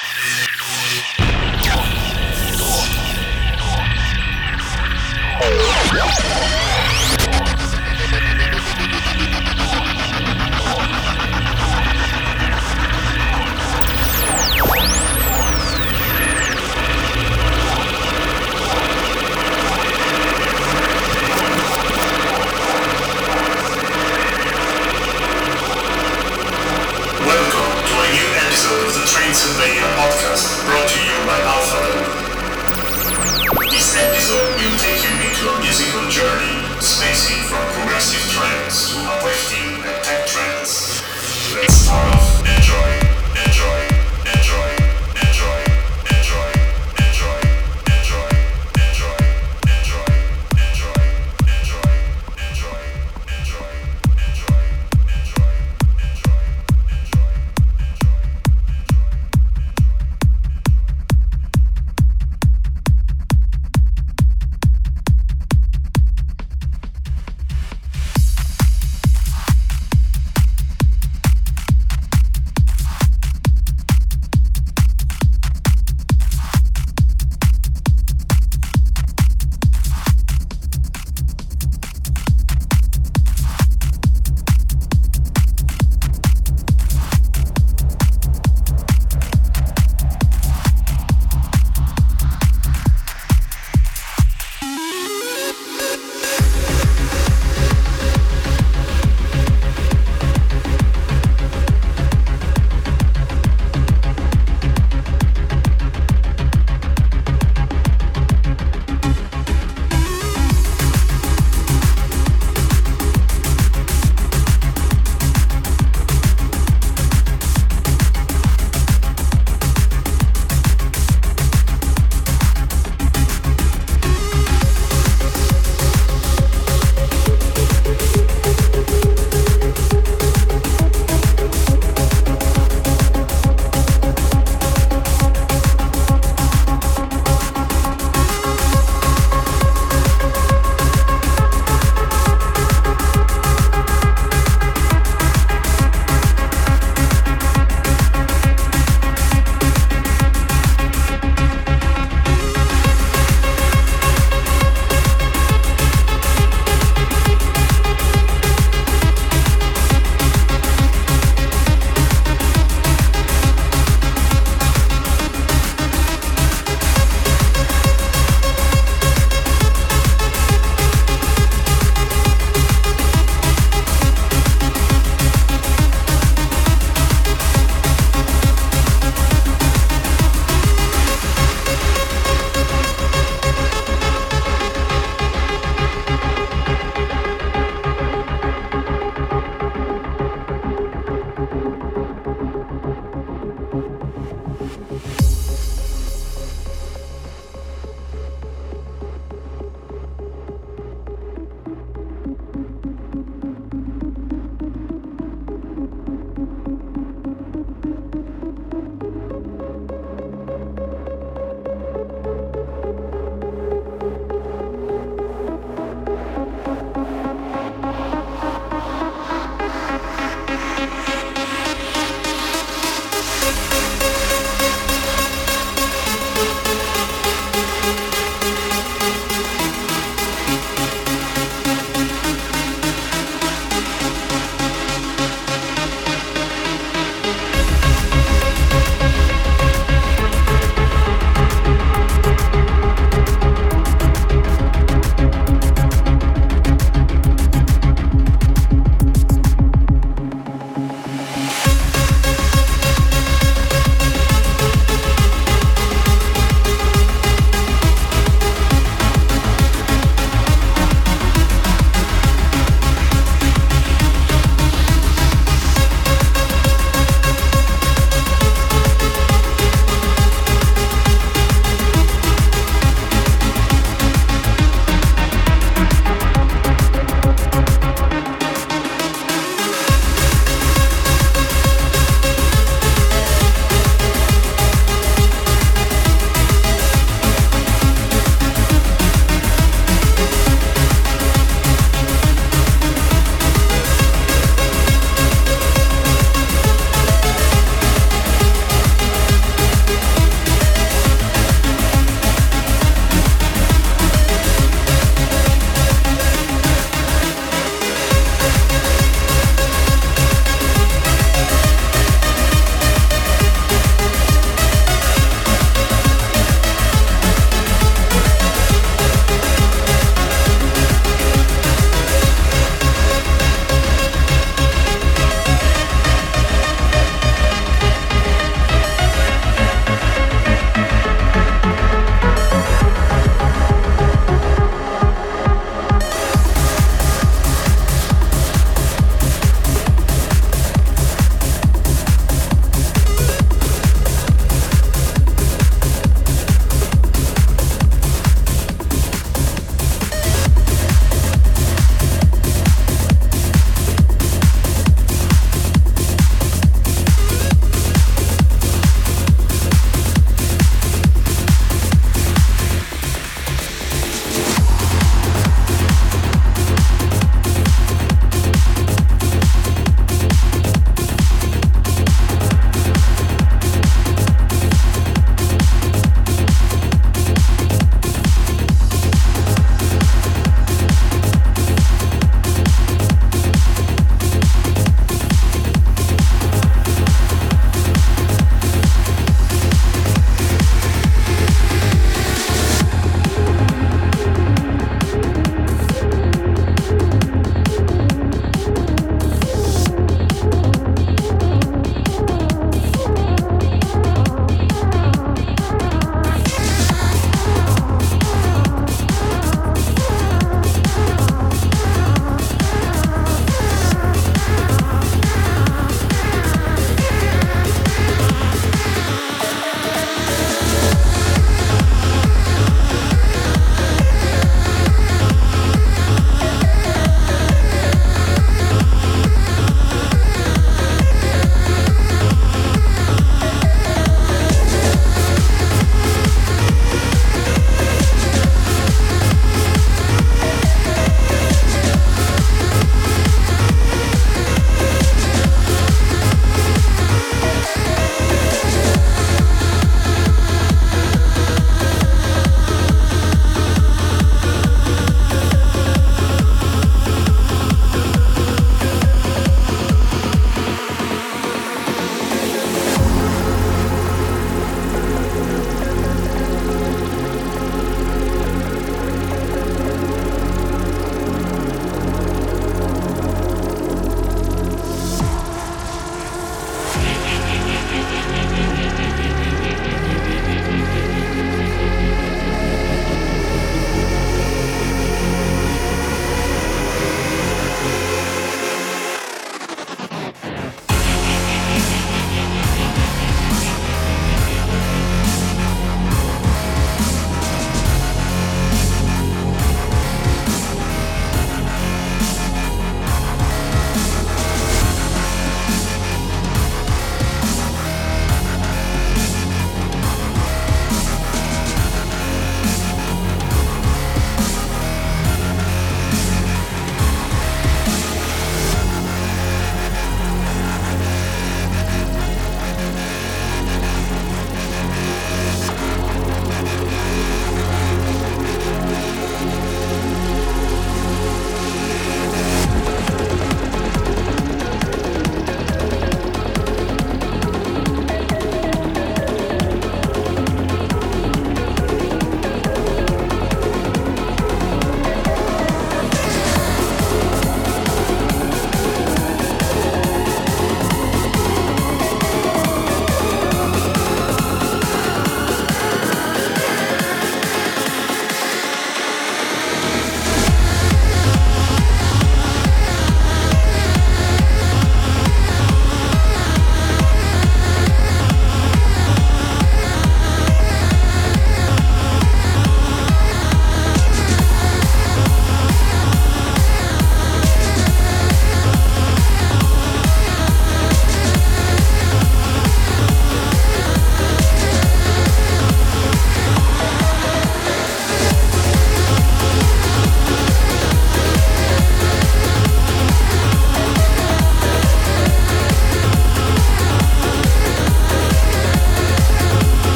どうしよう。Pixel Radio podcast brought to you by Alphabet. This episode will take you into a musical journey, spacing from progressive trance to uplifting and tech trance. Let's start off enjoying.